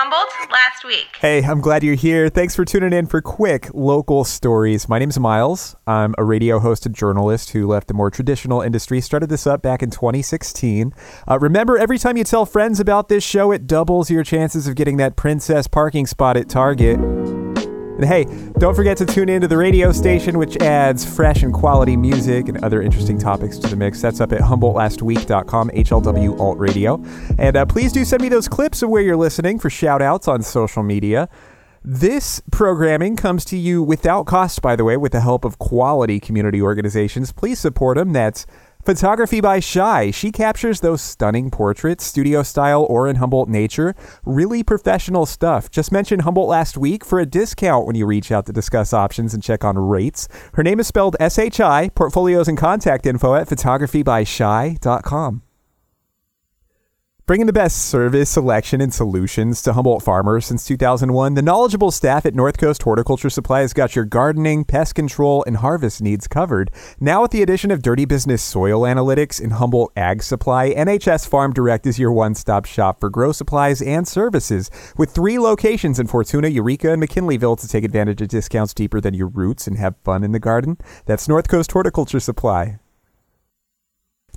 Humboldt last week. Hey, I'm glad you're here. Thanks for tuning in for quick local stories. My name's Miles. I'm a radio host and journalist who left the more traditional industry. Started this up back in 2016. Uh, remember, every time you tell friends about this show, it doubles your chances of getting that princess parking spot at Target. And hey, don't forget to tune into the radio station, which adds fresh and quality music and other interesting topics to the mix. That's up at HumboldtLastWeek.com, HLW Alt Radio. And uh, please do send me those clips of where you're listening for shout outs on social media. This programming comes to you without cost, by the way, with the help of quality community organizations. Please support them. That's Photography by Shy. She captures those stunning portraits, studio style or in Humboldt nature. Really professional stuff. Just mention Humboldt last week for a discount when you reach out to discuss options and check on rates. Her name is spelled S H I. Portfolios and contact info at photographybyshy.com. Bringing the best service, selection, and solutions to Humboldt farmers since 2001, the knowledgeable staff at North Coast Horticulture Supply has got your gardening, pest control, and harvest needs covered. Now, with the addition of Dirty Business Soil Analytics and Humboldt Ag Supply, NHS Farm Direct is your one stop shop for grow supplies and services. With three locations in Fortuna, Eureka, and McKinleyville to take advantage of discounts deeper than your roots and have fun in the garden, that's North Coast Horticulture Supply.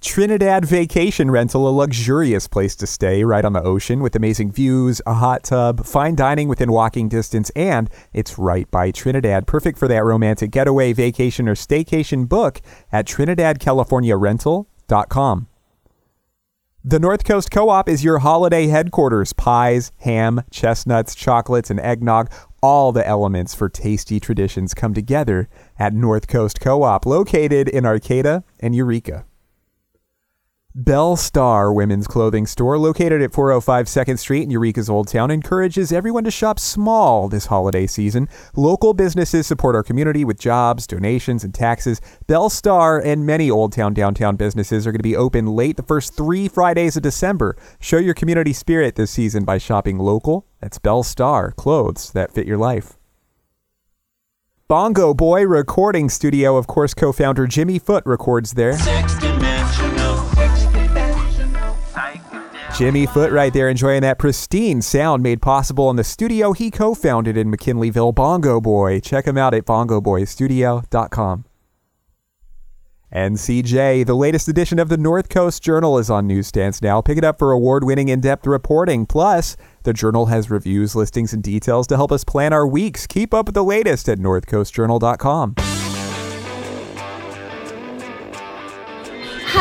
Trinidad Vacation Rental, a luxurious place to stay right on the ocean with amazing views, a hot tub, fine dining within walking distance, and it's right by Trinidad. Perfect for that romantic getaway, vacation, or staycation book at TrinidadCaliforniaRental.com. The North Coast Co op is your holiday headquarters. Pies, ham, chestnuts, chocolates, and eggnog. All the elements for tasty traditions come together at North Coast Co op, located in Arcata and Eureka. Belle Star Women's Clothing Store, located at 405 2nd Street in Eureka's Old Town, encourages everyone to shop small this holiday season. Local businesses support our community with jobs, donations, and taxes. Bell Star and many Old Town downtown businesses are going to be open late the first three Fridays of December. Show your community spirit this season by shopping local. That's Bell Star, clothes that fit your life. Bongo Boy Recording Studio, of course, co founder Jimmy Foot records there. Jimmy Foot right there enjoying that pristine sound made possible in the studio he co founded in McKinleyville, Bongo Boy. Check him out at bongoboystudio.com. NCJ, the latest edition of the North Coast Journal, is on newsstands now. Pick it up for award winning in depth reporting. Plus, the journal has reviews, listings, and details to help us plan our weeks. Keep up with the latest at northcoastjournal.com.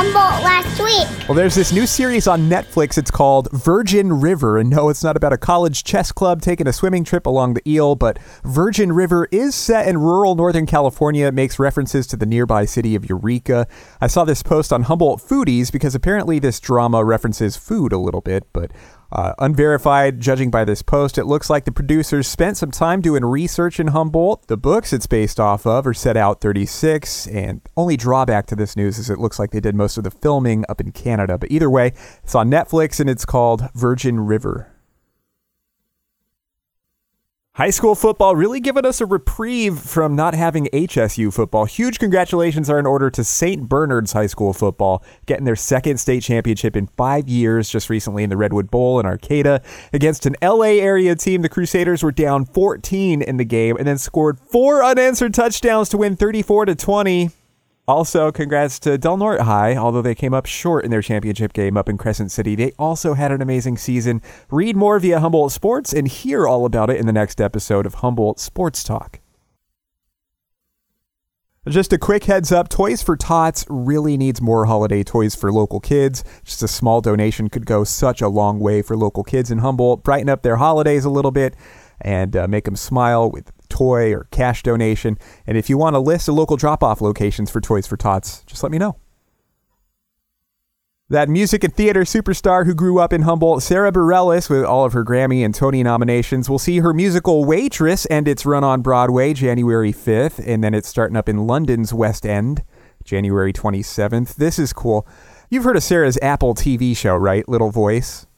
Humboldt last week. Well, there's this new series on Netflix. It's called Virgin River. And no, it's not about a college chess club taking a swimming trip along the Eel, but Virgin River is set in rural Northern California. It makes references to the nearby city of Eureka. I saw this post on Humboldt Foodies because apparently this drama references food a little bit, but uh, unverified, judging by this post, it looks like the producers spent some time doing research in Humboldt. The books it's based off of are set out 36, and only drawback to this news is it looks like they did most of the filming up in Canada. But either way, it's on Netflix and it's called Virgin River. High school football really giving us a reprieve from not having HSU football. Huge congratulations are in order to St. Bernard's High School football, getting their second state championship in five years just recently in the Redwood Bowl in Arcata. Against an LA area team, the Crusaders were down 14 in the game and then scored four unanswered touchdowns to win 34 to 20. Also, congrats to Del Norte High, although they came up short in their championship game up in Crescent City. They also had an amazing season. Read more via Humboldt Sports and hear all about it in the next episode of Humboldt Sports Talk. Just a quick heads up Toys for Tots really needs more holiday toys for local kids. Just a small donation could go such a long way for local kids in Humboldt, brighten up their holidays a little bit, and uh, make them smile with toy or cash donation. And if you want a list of local drop off locations for Toys for Tots, just let me know. That music and theater superstar who grew up in Humboldt, Sara Bareilles, with all of her Grammy and Tony nominations, will see her musical Waitress and its run on Broadway January 5th, and then it's starting up in London's West End January 27th. This is cool. You've heard of Sara's Apple TV show, right? Little Voice.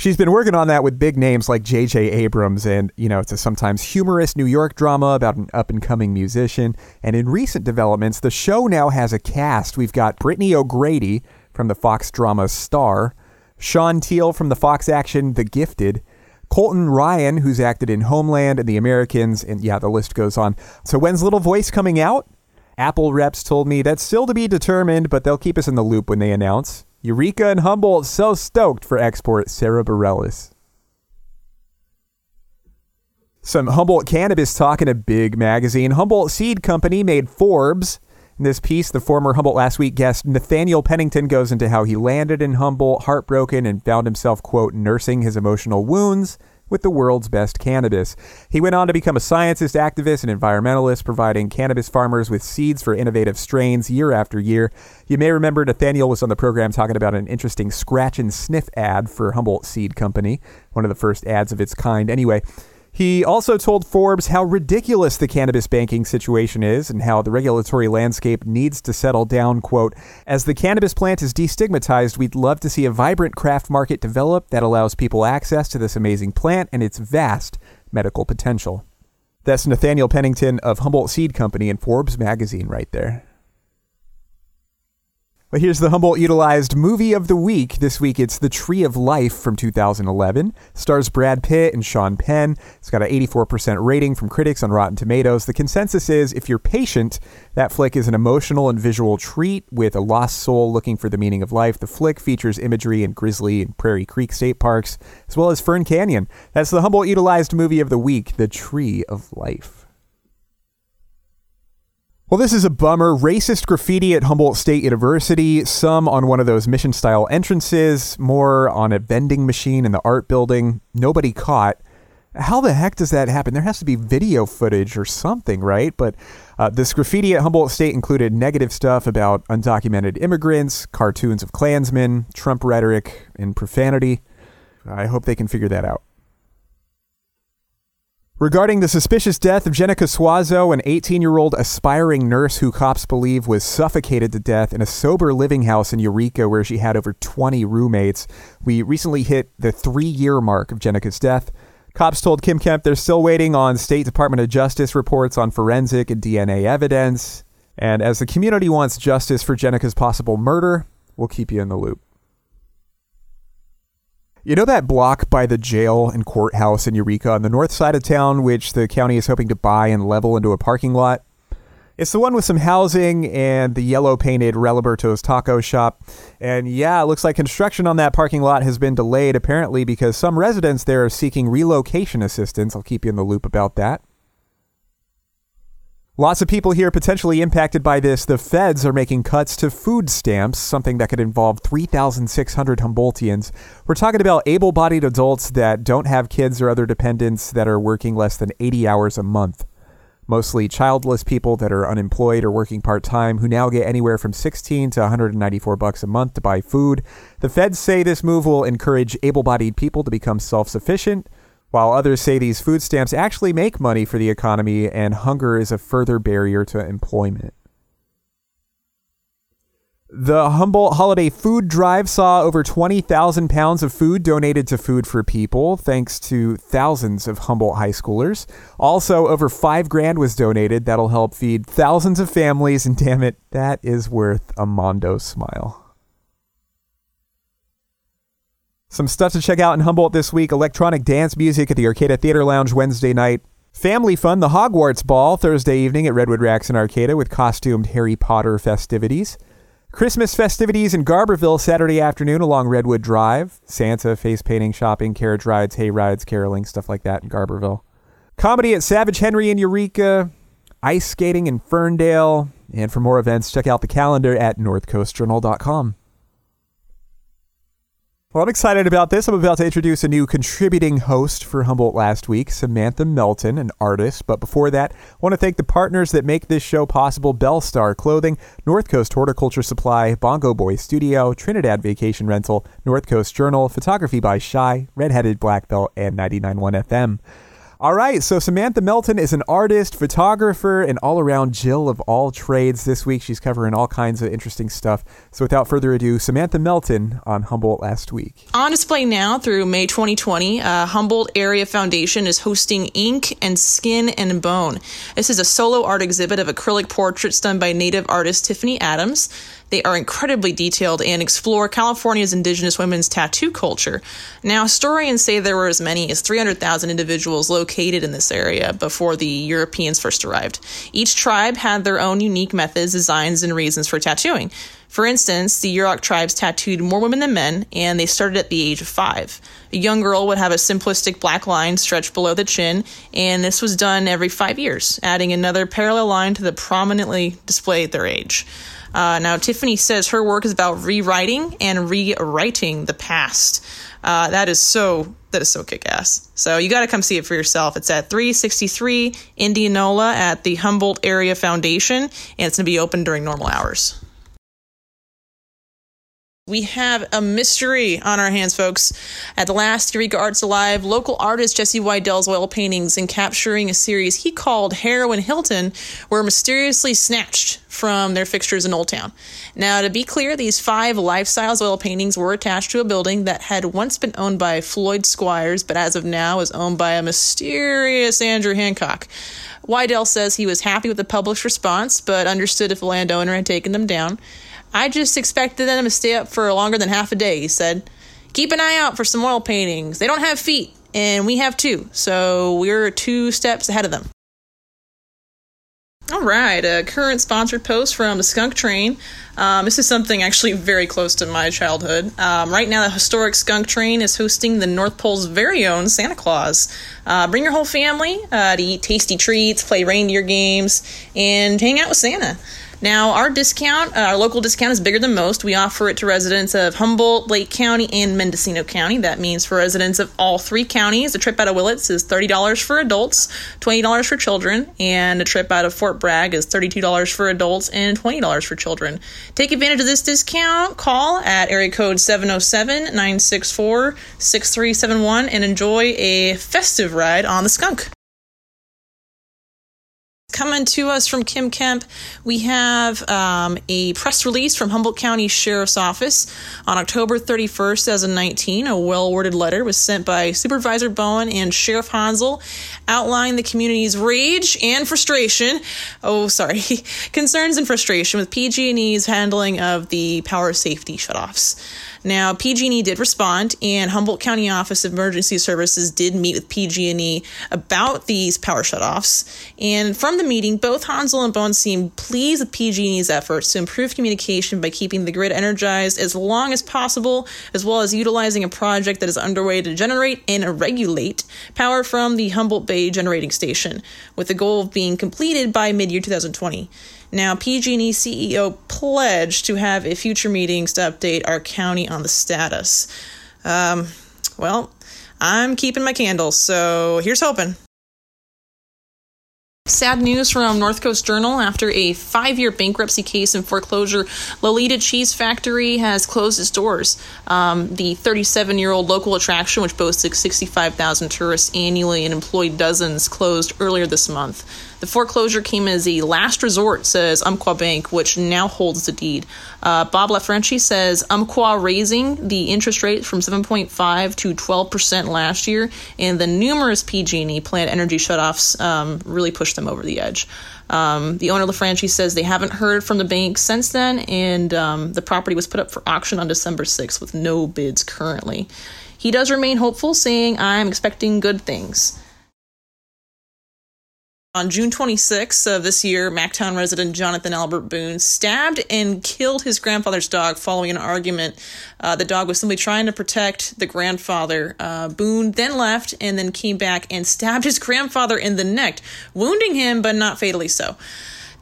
She's been working on that with big names like J.J. Abrams, and you know, it's a sometimes humorous New York drama about an up and coming musician. And in recent developments, the show now has a cast. We've got Brittany O'Grady from the Fox drama Star, Sean Teale from the Fox action The Gifted, Colton Ryan, who's acted in Homeland and The Americans, and yeah, the list goes on. So when's Little Voice coming out? Apple reps told me that's still to be determined, but they'll keep us in the loop when they announce. Eureka and Humboldt so stoked for export Sara Bareilles. Some Humboldt cannabis talk in a big magazine. Humboldt Seed Company made Forbes. In this piece, the former Humboldt Last Week guest Nathaniel Pennington goes into how he landed in Humboldt, heartbroken, and found himself, quote, nursing his emotional wounds with the world's best cannabis. He went on to become a scientist, activist, and environmentalist, providing cannabis farmers with seeds for innovative strains year after year. You may remember Nathaniel was on the program talking about an interesting scratch and sniff ad for Humboldt Seed Company, one of the first ads of its kind. Anyway, he also told Forbes how ridiculous the cannabis banking situation is and how the regulatory landscape needs to settle down. Quote, as the cannabis plant is destigmatized, we'd love to see a vibrant craft market develop that allows people access to this amazing plant and its vast medical potential. That's Nathaniel Pennington of Humboldt Seed Company in Forbes magazine right there. Well, here's the Humboldt utilized movie of the week. This week it's The Tree of Life from 2011. Stars Brad Pitt and Sean Penn. It's got an 84% rating from critics on Rotten Tomatoes. The consensus is if you're patient, that flick is an emotional and visual treat with a lost soul looking for the meaning of life. The flick features imagery in Grizzly and Prairie Creek state parks, as well as Fern Canyon. That's the Humboldt utilized movie of the week, The Tree of Life. Well, this is a bummer. Racist graffiti at Humboldt State University, some on one of those mission style entrances, more on a vending machine in the art building. Nobody caught. How the heck does that happen? There has to be video footage or something, right? But uh, this graffiti at Humboldt State included negative stuff about undocumented immigrants, cartoons of Klansmen, Trump rhetoric, and profanity. I hope they can figure that out. Regarding the suspicious death of Jenica Suazo, an 18 year old aspiring nurse who cops believe was suffocated to death in a sober living house in Eureka where she had over 20 roommates, we recently hit the three year mark of Jenica's death. Cops told Kym Kemp they're still waiting on State Department of Justice reports on forensic and DNA evidence. And as the community wants justice for Jenica's possible murder, we'll keep you in the loop. You know that block by the jail and courthouse in Eureka on the north side of town, which the county is hoping to buy and level into a parking lot? It's the one with some housing and the yellow painted Reliberto's taco shop. And yeah, it looks like construction on that parking lot has been delayed, apparently, because some residents there are seeking relocation assistance. I'll keep you in the loop about that. Lots of people here potentially impacted by this. The feds are making cuts to food stamps, something that could involve 3,600 Humboldtians. We're talking about able bodied adults that don't have kids or other dependents that are working less than 80 hours a month. Mostly childless people that are unemployed or working part time who now get anywhere from 16 to 194 bucks a month to buy food. The feds say this move will encourage able bodied people to become self sufficient while others say these food stamps actually make money for the economy and hunger is a further barrier to employment. The Humboldt Holiday Food Drive saw over 20,000 pounds of food donated to Food for People, thanks to thousands of Humboldt high schoolers. Also, over five grand was donated. That'll help feed thousands of families, and damn it, that is worth a Mondo smile. Some stuff to check out in Humboldt this week electronic dance music at the Arcata Theater Lounge Wednesday night. Family fun, the Hogwarts Ball Thursday evening at Redwood Raks in Arcata with costumed Harry Potter festivities. Christmas festivities in Garberville Saturday afternoon along Redwood Drive. Santa, face painting, shopping, carriage rides, hay rides, caroling, stuff like that in Garberville. Comedy at Savage Henry in Eureka. Ice skating in Ferndale. And for more events, check out the calendar at northcoastjournal.com. Well, I'm excited about this. I'm about to introduce a new contributing host for Humboldt last week, Samantha Melton, an artist. But before that, I want to thank the partners that make this show possible Bellstar Clothing, North Coast Horticulture Supply, Bongo Boy Studio, Trinidad Vacation Rental, North Coast Journal, Photography by Shy, Redheaded Black Belt, and 99.1 FM. All right, so Samantha Melton is an artist, photographer, and all around Jill of all trades. This week, she's covering all kinds of interesting stuff. So, without further ado, Samantha Melton on Humboldt last week. On display now through May 2020, uh, Humboldt Area Foundation is hosting Ink and Skin and Bone. This is a solo art exhibit of acrylic portraits done by native artist Tiffany Adams. They are incredibly detailed and explore California's indigenous women's tattoo culture. Now, historians say there were as many as 300,000 individuals located in this area before the Europeans first arrived. Each tribe had their own unique methods, designs, and reasons for tattooing. For instance, the Yurok tribes tattooed more women than men, and they started at the age of five. A young girl would have a simplistic black line stretched below the chin, and this was done every five years, adding another parallel line to the prominently displayed their age. Uh, now, Tiffany says her work is about rewriting and rewriting the past. Uh, that is so that is so kick ass. So you got to come see it for yourself. It's at 363 Indianola at the Humboldt Area Foundation, and it's going to be open during normal hours. We have a mystery on our hands, folks. At the last Eureka Arts Alive, local artist Jesse Wydell's oil paintings in capturing a series he called Heroin Hilton were mysteriously snatched from their fixtures in Old Town. Now, to be clear, these five lifestyles oil paintings were attached to a building that had once been owned by Floyd Squires, but as of now is owned by a mysterious Andrew Hancock. Wydell says he was happy with the public's response, but understood if the landowner had taken them down. I just expected them to stay up for longer than half a day, he said. Keep an eye out for some oil paintings. They don't have feet, and we have two, so we're two steps ahead of them. All right, a current sponsored post from the Skunk Train. Um, this is something actually very close to my childhood. Um, right now, the historic Skunk Train is hosting the North Pole's very own Santa Claus. Uh, bring your whole family uh, to eat tasty treats, play reindeer games, and hang out with Santa. Now, our discount, uh, our local discount is bigger than most. We offer it to residents of Humboldt, Lake County, and Mendocino County. That means for residents of all three counties, a trip out of Willits is $30 for adults, $20 for children, and a trip out of Fort Bragg is $32 for adults and $20 for children. Take advantage of this discount. Call at area code 707 964 6371 and enjoy a festive ride on the skunk. Coming to us from Kym Kemp, we have um, a press release from Humboldt County Sheriff's Office on October 31st, 2019. A well worded letter was sent by Supervisor Bohn and Sheriff Honsal outlining the community's rage and frustration. Oh, sorry, concerns and frustration with PG&E's handling of the power safety shutoffs. Now, PG&E did respond, and Humboldt County Office of Emergency Services did meet with PG&E about these power shutoffs. And from the meeting, both Honsal and Bohn seemed pleased with PG&E's efforts to improve communication by keeping the grid energized as long as possible, as well as utilizing a project that is underway to generate and regulate power from the Humboldt Bay generating station, with the goal of being completed by mid-year 2020. Now, PG&E CEO pledged to have a future meetings to update our county on the status. Um, well, I'm keeping my candles, so here's hoping. Sad news from North Coast Journal. After a five year bankruptcy case and foreclosure, Loleta Cheese Factory has closed its doors. Um, the 37 year old local attraction, which boasts 65,000 tourists annually and employed dozens, closed earlier this month. The foreclosure came as a last resort, says Umpqua Bank, which now holds the deed. Uh, Bob Laffranchi says Umpqua raising the interest rate from 7.5 to 12 percent last year, and the numerous PG&E plant energy shutoffs um, really pushed them over the edge. Um, the owner Laffranchi says they haven't heard from the bank since then, and um, the property was put up for auction on December 6th with no bids currently. He does remain hopeful, saying, I'm expecting good things. On June 26 of this year, Mactown resident Jonathan Albert Boone stabbed and killed his grandfather's dog following an argument. Uh, the dog was simply trying to protect the grandfather. Uh, Boone then left and then came back and stabbed his grandfather in the neck, wounding him, but not fatally so.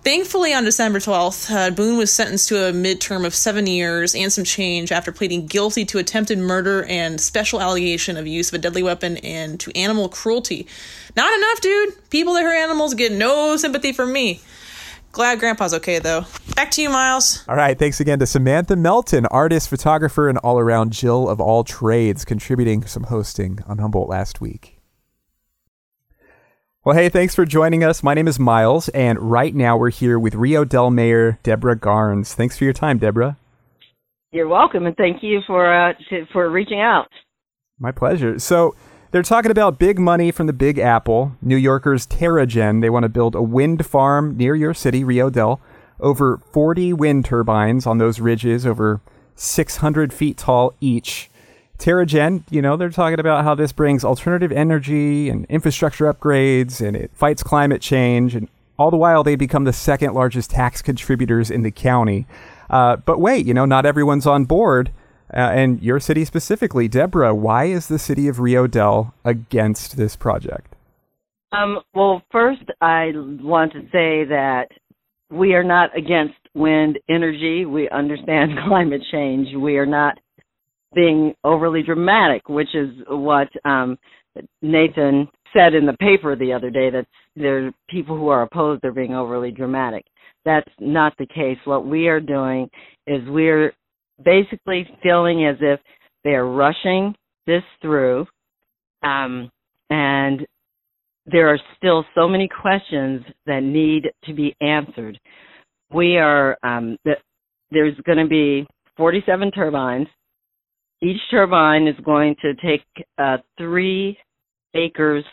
Thankfully, on December 12th, uh, Boone was sentenced to a midterm of seven years and some change after pleading guilty to attempted murder and special allegation of use of a deadly weapon and to animal cruelty. Not enough, dude. People that hurt animals get no sympathy from me. Glad Grandpa's okay, though. Back to you, Miles. All right. Thanks again to Samantha Melton, artist, photographer, and all around Jill of all trades, contributing some hosting on Humboldt last week. Well, hey, thanks for joining us. My name is Miles, and right now we're here with Rio Dell Mayor Deborah Garnes. Thanks for your time, Deborah. You're welcome, and thank you for uh, to, for reaching out. My pleasure. So they're talking about big money from the Big Apple. New Yorkers Terra-Gen. They want to build a wind farm near your city, Rio Dell. Over 40 wind turbines on those ridges, over 600 feet tall each. Terra-Gen, you know, they're talking about how this brings alternative energy and infrastructure upgrades and it fights climate change. And all the while, they become the second largest tax contributors in the county. Uh, but wait, you know, not everyone's on board. Uh, and your city specifically, Deborah, why is the city of Rio Dell against this project? Um, well, first, I want to say that we are not against wind energy. We understand climate change. We are not being overly dramatic, which is what um, Nathan said in the paper the other day that there are people who are opposed are being overly dramatic. That's not the case. What we are doing is we're basically feeling as if they're rushing this through, um, and there are still so many questions that need to be answered. We are um, there's going to be 47 turbines each turbine is going to take uh, three acres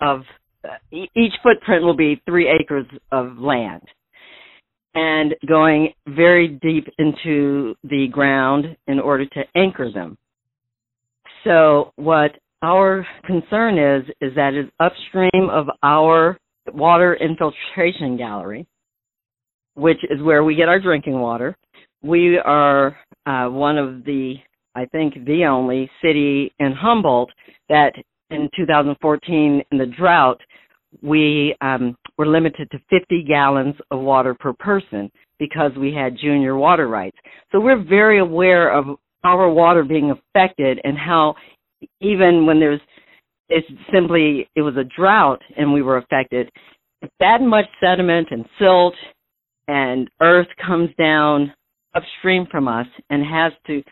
of uh, each footprint will be three acres of land and going very deep into the ground in order to anchor them. So what our concern is is that is upstream of our water infiltration gallery, which is where we get our drinking water. We are uh, one of the I think, the only city in Humboldt that in 2014 in the drought, we um, were limited to 50 gallons of water per person because we had junior water rights. So we're very aware of our water being affected and how even when there's it's simply it was a drought and we were affected if that much sediment and silt and earth comes down upstream from us and has to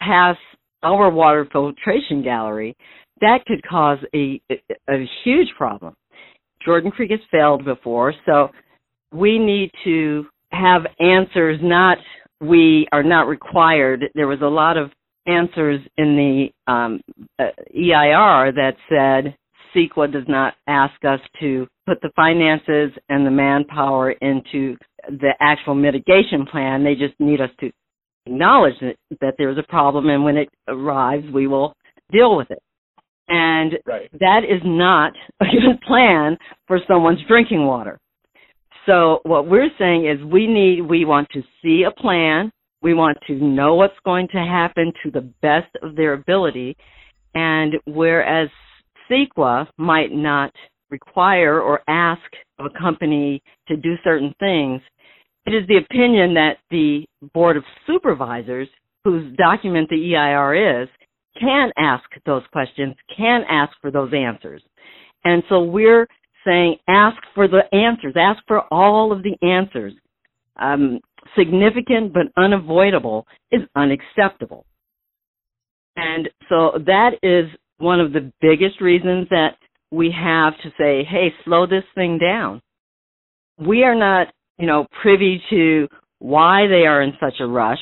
pass our water filtration gallery, that could cause a, a huge problem. Jordan Creek has failed before, so we need to have answers not we are not required. There was a lot of answers in the um, uh, EIR that said CEQA does not ask us to put the finances and the manpower into the actual mitigation plan. They just need us to acknowledge that, that there's a problem and when it arrives we will deal with it. And right. that is not a good plan for someone's drinking water. So what we're saying is we need we want to see a plan. We want to know what's going to happen to the best of their ability. And whereas CEQA might not require or ask a company to do certain things it is the opinion that the Board of Supervisors, whose document the EIR is, can ask those questions, can ask for those answers. And so we're saying ask for the answers, ask for all of the answers. Um, significant but unavoidable is unacceptable. And so that is one of the biggest reasons that we have to say, hey, slow this thing down. We are not you know, privy to why they are in such a rush,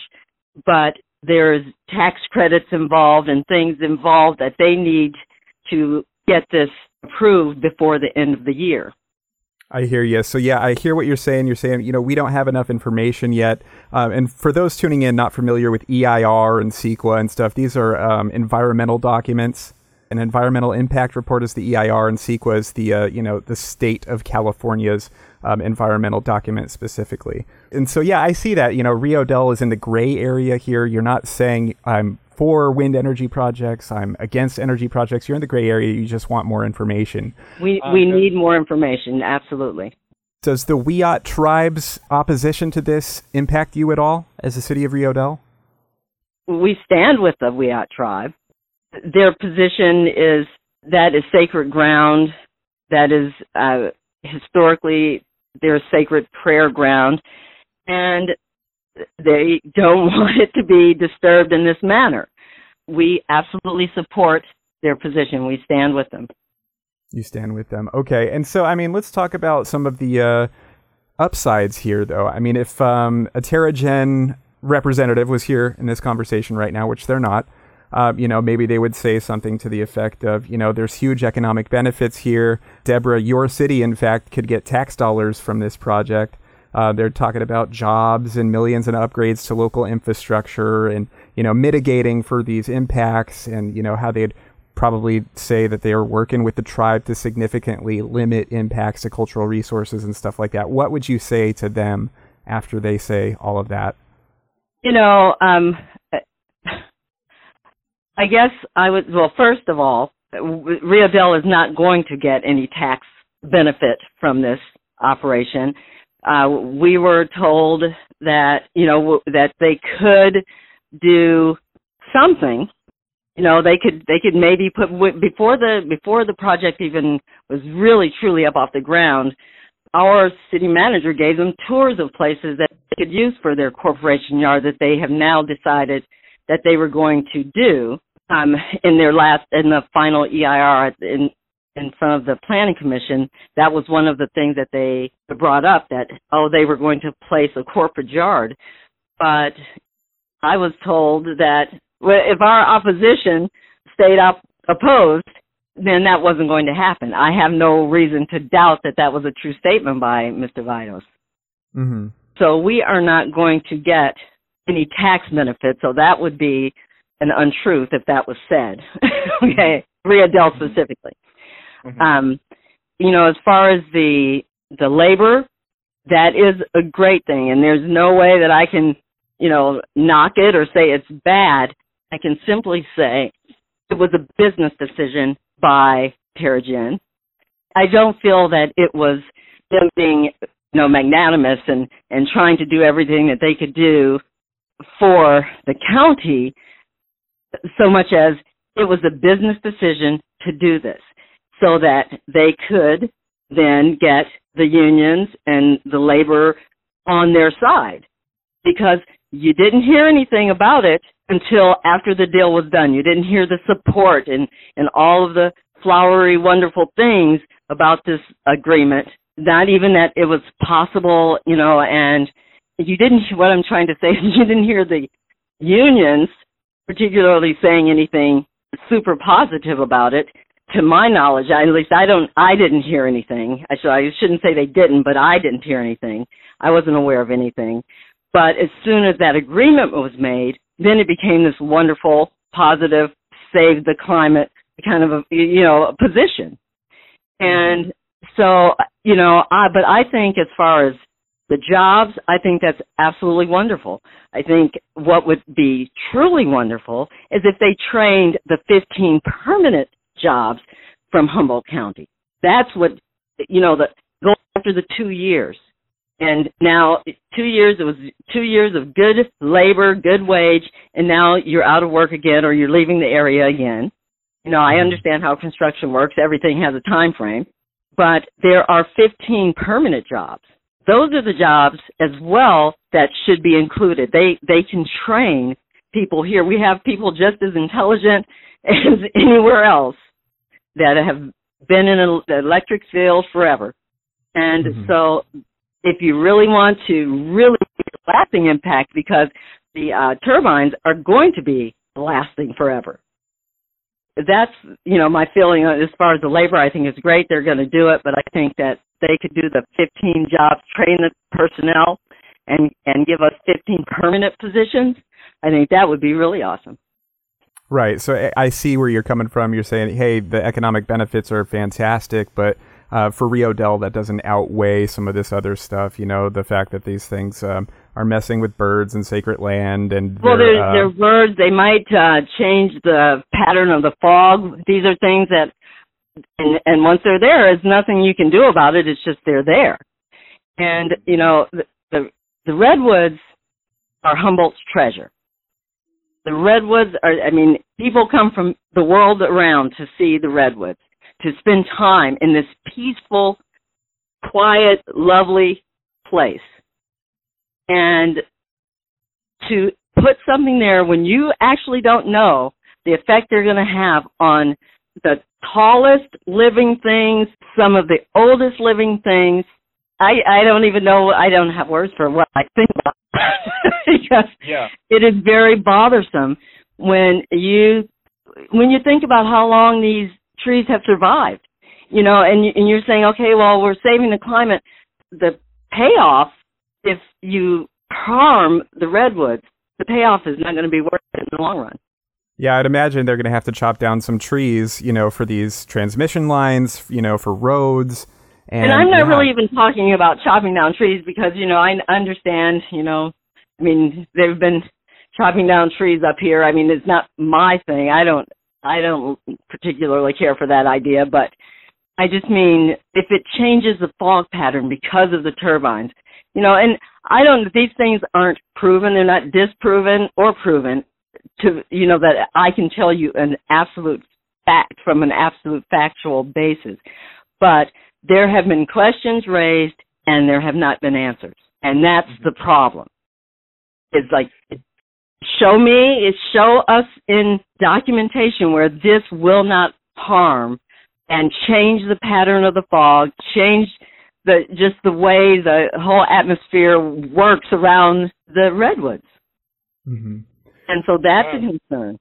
but there's tax credits involved and things involved that they need to get this approved before the end of the year. I hear you. So yeah, I hear what you're saying. You're saying, you know, we don't have enough information yet. Um, and for those tuning in, not familiar with EIR and CEQA and stuff, these are um, environmental documents an environmental impact report is the EIR, and CEQA is the uh, you know the state of California's um, environmental document specifically. And so yeah, I see that. You know, Rio Dell is in the gray area here. You're not saying I'm for wind energy projects. I'm against energy projects. You're in the gray area. You just want more information. We we need more information. Absolutely. Does the Wiyot tribe's opposition to this impact you at all as the city of Rio Dell? We stand with the Wiyot tribe their position is that is sacred ground, that is uh, historically their sacred prayer ground, and they don't want it to be disturbed in this manner. We absolutely support their position. We stand with them. You stand with them. Okay. And so, I mean, let's talk about some of the uh, upsides here, though. I mean, if um, a Terra-Gen representative was here in this conversation right now, which they're not, uh, you know, maybe they would say something to the effect of, you know, there's huge economic benefits here. Deborah, your city, in fact, could get tax dollars from this project. Uh, they're talking about jobs and millions in upgrades to local infrastructure and, you know, mitigating for these impacts and, you know, how they'd probably say that they are working with the tribe to significantly limit impacts to cultural resources and stuff like that. What would you say to them after they say all of that? You know, um, I guess I would, well, first of all, Rio Dell is not going to get any tax benefit from this operation. Uh, we were told that, you know, that they could do something you know they could they could maybe put before the before the project even was really truly up off the ground our city manager gave them tours of places that they could use for their corporation yard that they have now decided that they were going to do um, in their last in the final EIR in in front of the planning commission that was one of the things that they brought up that oh they were going to place a corporate yard but I was told that if our opposition stayed up opposed, then that wasn't going to happen. I have no reason to doubt that that was a true statement by Mr. Vidos. Mm-hmm. So we are not going to get any tax benefits. So that would be an untruth if that was said. okay, Rio Dell specifically. Mm-hmm. Um, you know, as far as the the labor, that is a great thing, and there's no way that I can, you know, knock it or say it's bad. I can simply say it was a business decision by Terra-Gen. I don't feel that it was them being you know magnanimous and and trying to do everything that they could do for the county so much as it was a business decision to do this so that they could then get the unions and the labor on their side because you didn't hear anything about it until after the deal was done. You didn't hear the support and, and all of the flowery, wonderful things about this agreement. Not even that it was possible, you know, and you didn't, what I'm trying to say is you didn't hear the unions particularly saying anything super positive about it. To my knowledge, at least I don't, I didn't hear anything. I, so I shouldn't say they didn't, but I didn't hear anything. I wasn't aware of anything. But as soon as that agreement was made, then it became this wonderful, positive, save the climate kind of a you know position. And so you know, I but I think as far as the jobs, I think that's absolutely wonderful. I think what would be truly wonderful is if they trained the 15 permanent jobs from Humboldt County. That's what you know, the go after the 2 years and now two years it was two years of good labor good wage and now you're out of work again or you're leaving the area again you know i mm-hmm. understand how construction works everything has a time frame but there are 15 permanent jobs those are the jobs as well that should be included they they can train people here we have people just as intelligent as anywhere else that have been in the electric field forever and mm-hmm. so if you really want to really lasting impact because the uh, turbines are going to be lasting forever. That's you know my feeling as far as the labor. I think it's great they're going to do it, but I think that they could do the 15 jobs, train the personnel, and and give us 15 permanent positions. I think that would be really awesome. Right. So I see where you're coming from. You're saying, hey, the economic benefits are fantastic, but uh, for Rio Dell, that doesn't outweigh some of this other stuff. You know, the fact that these things um, are messing with birds and sacred land, and well, they're, uh, they're birds. They might uh, change the pattern of the fog. These are things that, and, and once they're there, there's nothing you can do about it. It's just they're there. And you know, the the, the redwoods are Humboldt's treasure. The redwoods are. I mean, people come from the world around to see the redwoods to spend time in this peaceful, quiet, lovely place. And to put something there when you actually don't know the effect they're going to have on the tallest living things, some of the oldest living things. I I don't even know. I don't have words for what I think about because yeah. it is very bothersome when you when you think about how long these trees have survived. You know, and and you're saying, okay, well, we're saving the climate. The payoff, if you harm the redwoods, the payoff is not going to be worth it in the long run. Yeah, I'd imagine they're going to have to chop down some trees, you know, for these transmission lines, you know, for roads. And, and I'm not yeah. really even talking about chopping down trees because, you know, I understand, you know, I mean, they've been chopping down trees up here. I mean, it's not my thing. I don't, I don't particularly care for that idea, but I just mean if it changes the fog pattern because of the turbines, you know, and I don't, these things aren't proven. They're not disproven or proven to you know that I can tell you an absolute fact from an absolute factual basis. But there have been questions raised and there have not been answers. And that's mm-hmm. the problem. It's like show me, it show us in documentation where this will not harm and change the pattern of the fog, change the just the way the whole atmosphere works around the redwoods. Mm-hmm. And so that's a concern.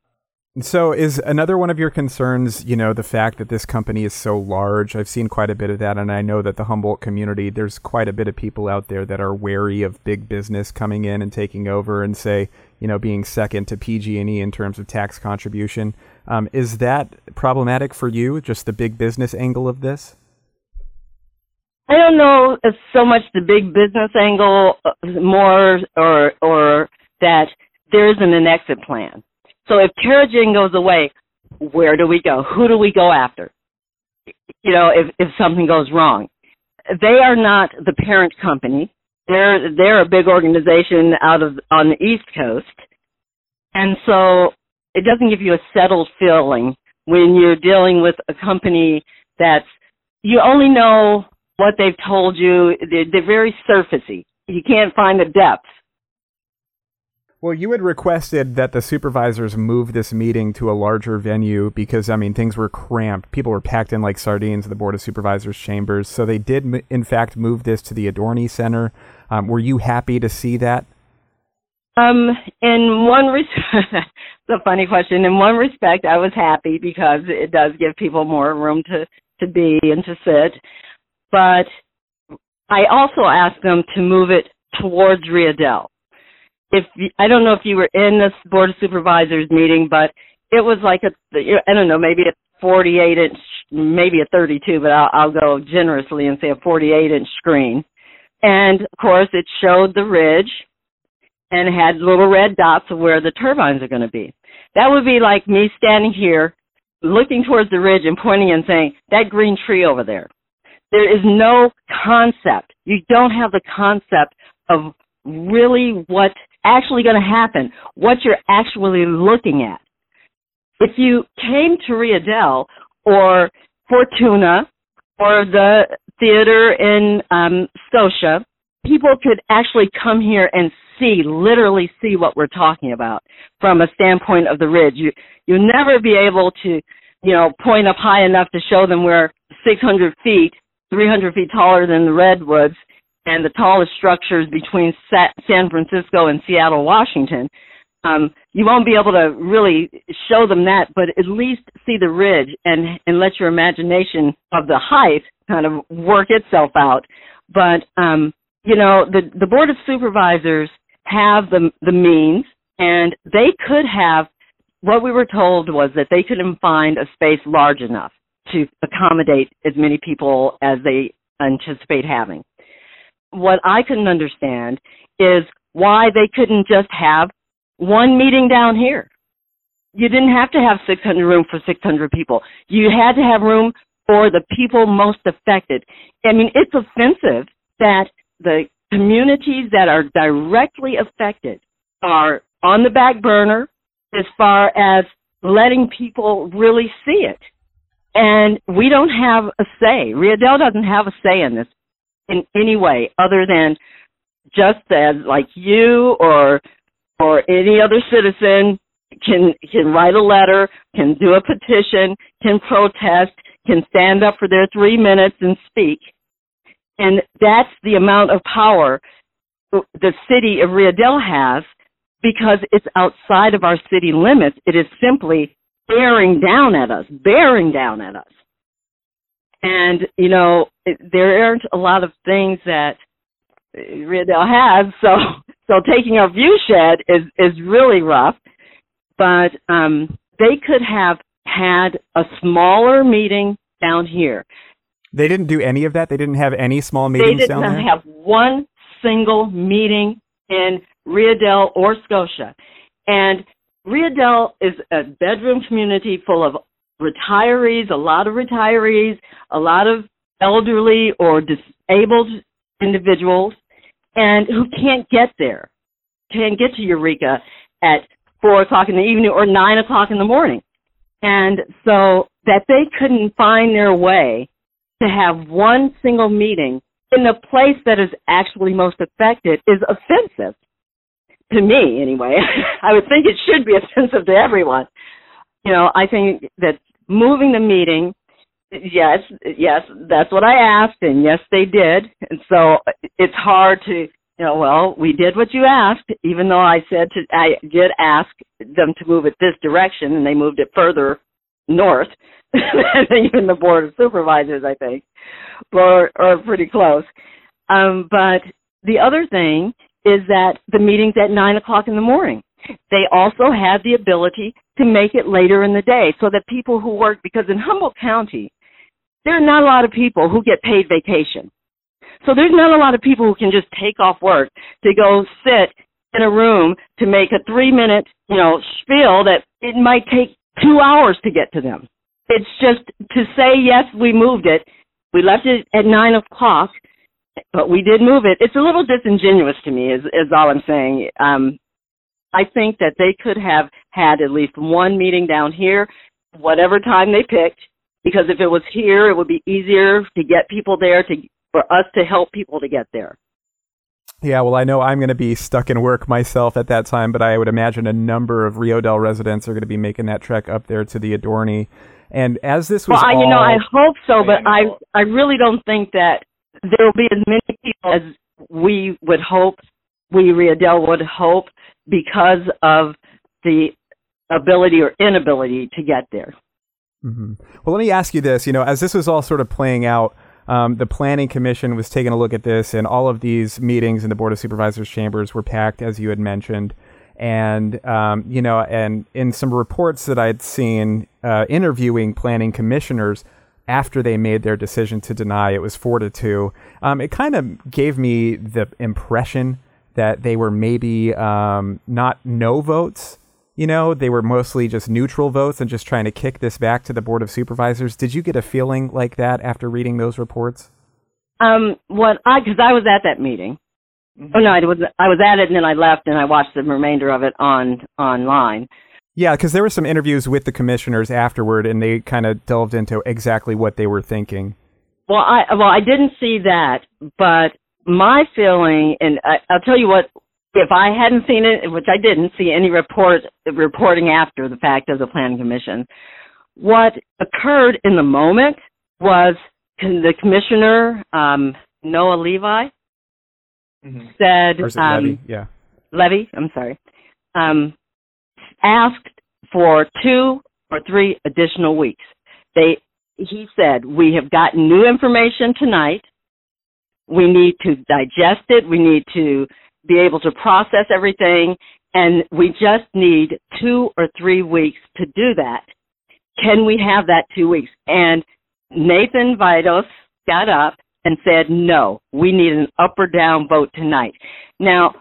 So is another one of your concerns, you know, the fact that this company is so large? I've seen quite a bit of that and I know that the Humboldt community, there's quite a bit of people out there that are wary of big business coming in and taking over and say, you know, being second to PG&E in terms of tax contribution. Um, is that problematic for you, just the big business angle of this? I don't know if so much the big business angle uh, more or or that there isn't an exit plan. So if Terra-Gen goes away, where do we go? Who do we go after? You know, if, if something goes wrong. They are not the parent company. They're, they're a big organization out of, on the East Coast. And so it doesn't give you a settled feeling when you're dealing with a company that's, you only know what they've told you. They're, they're very surfacey. You can't find the depth well, you had requested that the supervisors move this meeting to a larger venue because, I mean, things were cramped. People were packed in like sardines in the Board of Supervisors chambers. So they did, in fact, move this to the Adorni Center. Um, were you happy to see that? Um, in one respect, it's a funny question. In one respect, I was happy because it does give people more room to, to be and to sit. But I also asked them to move it towards Rio Dell if I don't know if you were in this board of supervisors meeting, but it was like a I don't know maybe a 48 inch, maybe a 32, but I'll, I'll go generously and say a 48 inch screen, and of course it showed the ridge and had little red dots of where the turbines are going to be. That would be like me standing here looking towards the ridge and pointing and saying that green tree over there. There is no concept. You don't have the concept of really what actually going to happen, what you're actually looking at. If you came to Rio Dell or Fortuna or the theater in um, Scotia, people could actually come here and see, literally see what we're talking about from a standpoint of the ridge. You you'll never be able to, you know, point up high enough to show them we're 600 feet, 300 feet taller than the redwoods, and the tallest structures between San Francisco and Seattle, Washington. Um, you won't be able to really show them that, but at least see the ridge and and let your imagination of the height kind of work itself out. But um, you know, the the board of supervisors have the the means, and they could have. What we were told was that they couldn't find a space large enough to accommodate as many people as they anticipate having what I couldn't understand is why they couldn't just have one meeting down here. You didn't have to have 600 room for 600 people. You had to have room for the people most affected. I mean, it's offensive that the communities that are directly affected are on the back burner as far as letting people really see it. And we don't have a say. Rio Dell doesn't have a say in this in any way other than just as like you or or any other citizen can can write a letter, can do a petition, can protest, can stand up for their three minutes and speak. And that's the amount of power the city of Rio Dell has because it's outside of our city limits. It is simply bearing down at us, bearing down at us. And, you know, it, there aren't a lot of things that Rio has, so so taking our view shed is is really rough. But um, they could have had a smaller meeting down here. They didn't do any of that. They didn't have any small meetings they didn't down there. have one single meeting in Rio Dell or Scotia, and Rio Dell is a bedroom community full of retirees, a lot of retirees, a lot of elderly or disabled individuals, and who can't get there, can't get to Eureka at four o'clock in the evening or nine o'clock in the morning. And so that they couldn't find their way to have one single meeting in the place that is actually most affected is offensive to me anyway. I would think it should be offensive to everyone. You know, I think that moving the meeting, yes, yes, that's what I asked, and yes, they did. And so it's hard to, you know, well, we did what you asked, even though I said to, I did ask them to move it this direction, and they moved it further north even the board of supervisors, I think, or or pretty close. Um, but the other thing is that the meeting's at nine o'clock in the morning. They also have the ability to make it later in the day so that people who work, because in Humboldt County, there are not a lot of people who get paid vacation. So there's not a lot of people who can just take off work to go sit in a room to make a three minute, you know, spiel that it might take two hours to get to them. It's just to say, yes, we moved it. We left it at nine o'clock but we did move it. It's a little disingenuous to me, is is all I'm saying. Um, I think that they could have had at least one meeting down here, whatever time they picked, because if it was here, it would be easier to get people there to for us to help people to get there. Yeah, well, I know I'm going to be stuck in work myself at that time, but I would imagine a number of Rio Dell residents are going to be making that trek up there to the Adorni. And as this was, well, all... you know, I hope so, but I I really don't think that there will be as many people as we would hope, we Rio Dell would hope, because of the ability or inability to get there. Mm-hmm. Well, let me ask you this. You know, as this was all sort of playing out, um, the Planning Commission was taking a look at this, and all of these meetings in the Board of Supervisors chambers were packed, as you had mentioned. And, um, you know, and in some reports that I'd seen uh, interviewing planning commissioners, after they made their decision to deny, it was four to two. Um, it kind of gave me the impression that they were maybe um, not no votes. You know, they were mostly just neutral votes and just trying to kick this back to the board of supervisors. Did you get a feeling like that after reading those reports? Um, what I because I was at that meeting. Mm-hmm. Oh no, I was I was at it and then I left and I watched the remainder of it on online. Yeah, because there were some interviews with the commissioners afterward, and they kind of delved into exactly what they were thinking. Well, I well I didn't see that, but my feeling, and I, I'll tell you what, if I hadn't seen it, which I didn't see any report reporting after the fact of the planning commission, what occurred in the moment was the commissioner um, Noah Levi mm-hmm. said, um, Levy? Yeah, Levy. I'm sorry. Um, asked for two or three additional weeks. They, he said, we have gotten new information tonight. We need to digest it. We need to be able to process everything. And we just need two or three weeks to do that. Can we have that two weeks? And Nathan Vajdos got up and said, no, we need an up or down vote tonight. Now,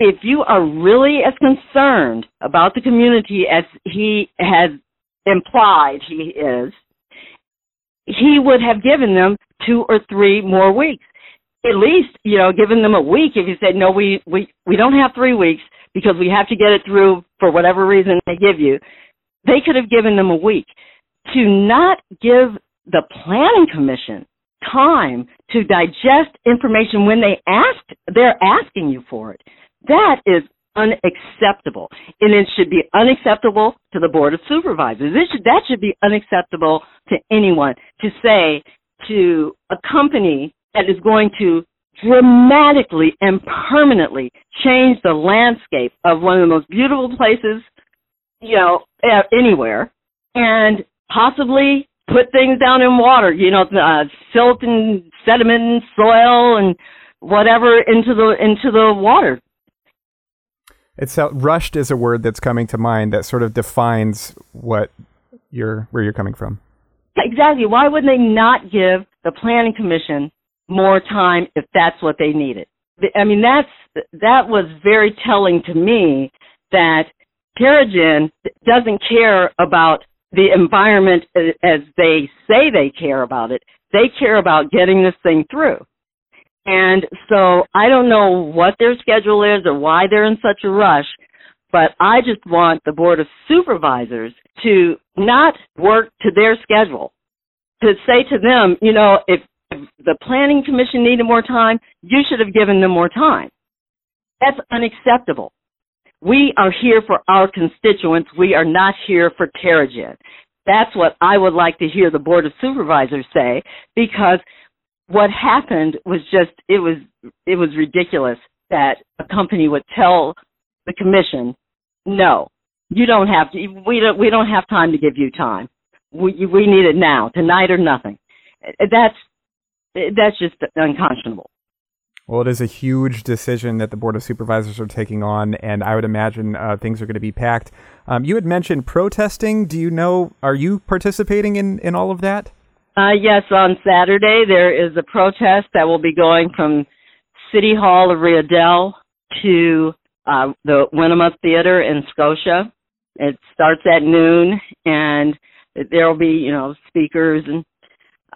if you are really as concerned about the community as he has implied he is, he would have given them two or three more weeks. At least, you know, given them a week if you said, no, we, we, we don't have three weeks because we have to get it through for whatever reason they give you. They could have given them a week. To not give the planning commission time to digest information when they asked they're asking you for it that is unacceptable. And it should be unacceptable to the Board of Supervisors. It should, that should be unacceptable to anyone to say to a company that is going to dramatically and permanently change the landscape of one of the most beautiful places, you know, anywhere, and possibly put things down in water, you know, uh, silt and sediment and soil and whatever into the into the water. It's rushed is a word that's coming to mind that sort of defines what you're where you're coming from. Exactly. Why would they not give the planning commission more time if that's what they needed? I mean, that's that was very telling to me that Terra-Gen doesn't care about the environment as they say they care about it. They care about getting this thing through. And so I don't know what their schedule is or why they're in such a rush, but I just want the Board of Supervisors to not work to their schedule. To say to them, you know, if the Planning Commission needed more time, you should have given them more time. That's unacceptable. We are here for our constituents. We are not here for Terra-Gen. That's what I would like to hear the Board of Supervisors say because what happened was just it was it was ridiculous that a company would tell the commission, no, you don't have to. We don't we don't have time to give you time. We we need it now, tonight or nothing. That's that's just unconscionable. Well, it is a huge decision that the Board of Supervisors are taking on, and I would imagine uh, things are going to be packed. Um, you had mentioned protesting. Do you know, are you participating in, in all of that? Uh, yes, on Saturday there is a protest that will be going from City Hall of Rio Dell to uh, the Winema Theater in Scotia. It starts at noon, and there will be, you know, speakers and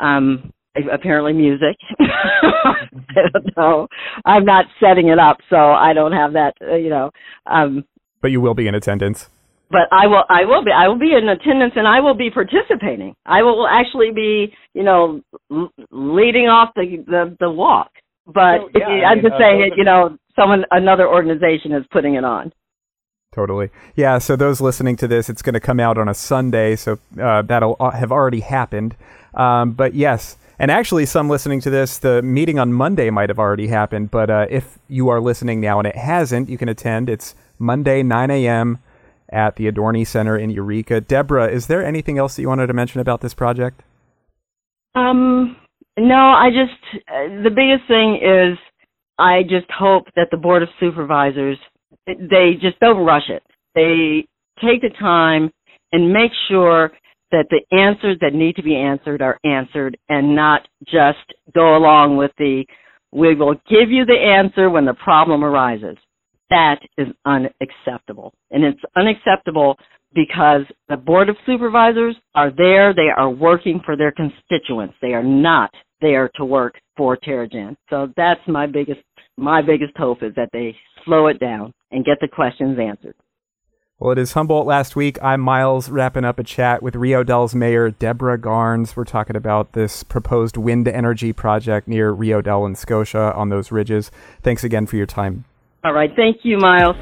um, apparently music. I don't know. I'm not setting it up, so I don't have that. Uh, you know. Um, but you will be in attendance. But I will. I will be. I will be in attendance, and I will be participating. I will actually be, you know, leading off the the, the walk. But oh, yeah, I am just uh, saying it. You know, someone, another organization is putting it on. Totally. Yeah. So those listening to this, it's going to come out on a Sunday, so uh, that'll uh, have already happened. Um, but yes, and actually, some listening to this, the meeting on Monday might have already happened. But uh, if you are listening now and it hasn't, you can attend. It's Monday, 9 a.m. at the Adorni Center in Eureka. Debra, is there anything else that you wanted to mention about this project? Um, no, I just, uh, the biggest thing is I just hope that the Board of Supervisors, they just don't rush it. They take the time and make sure that the answers that need to be answered are answered and not just go along with the we will give you the answer when the problem arises. That is unacceptable. And it's unacceptable because the Board of Supervisors are there, they are working for their constituents. They are not there to work for Terra-Gen. So that's my biggest my biggest hope is that they slow it down and get the questions answered. Well, it is Humboldt last week. I'm Miles, wrapping up a chat with Rio Dell's mayor, Debra Garnes. We're talking about this proposed wind energy project near Rio Dell and Scotia on those ridges. Thanks again for your time. All right. Thank you, Miles.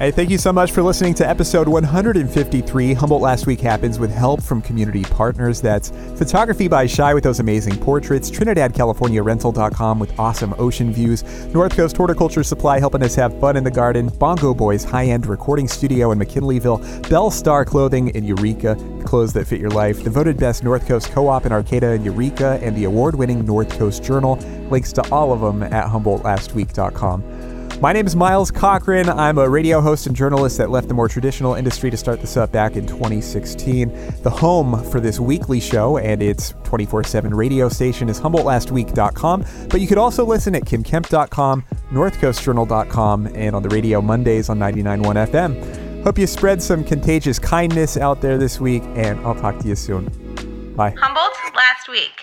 Hey, thank you so much for listening to episode 153. Humboldt Last Week happens with help from community partners. That's photography by Shy with those amazing portraits, Trinidad, California rental.com with awesome ocean views, North Coast Horticulture Supply helping us have fun in the garden, Bongo Boys high end recording studio in McKinleyville, Belle Starr Clothing in Eureka, clothes that fit your life, the voted best North Coast Co op in Arcata in Eureka, and the award winning North Coast Journal. Links to all of them at HumboldtLastWeek.com. My name is Miles Cochran. I'm a radio host and journalist that left the more traditional industry to start this up back in 2016. The home for this weekly show and its 24 7 radio station is HumboldtLastWeek.com, but you could also listen at KymKemp.com, NorthCoastJournal.com, and on the radio Mondays on 99.1 FM. Hope you spread some contagious kindness out there this week, and I'll talk to you soon. Bye. Humboldt last week.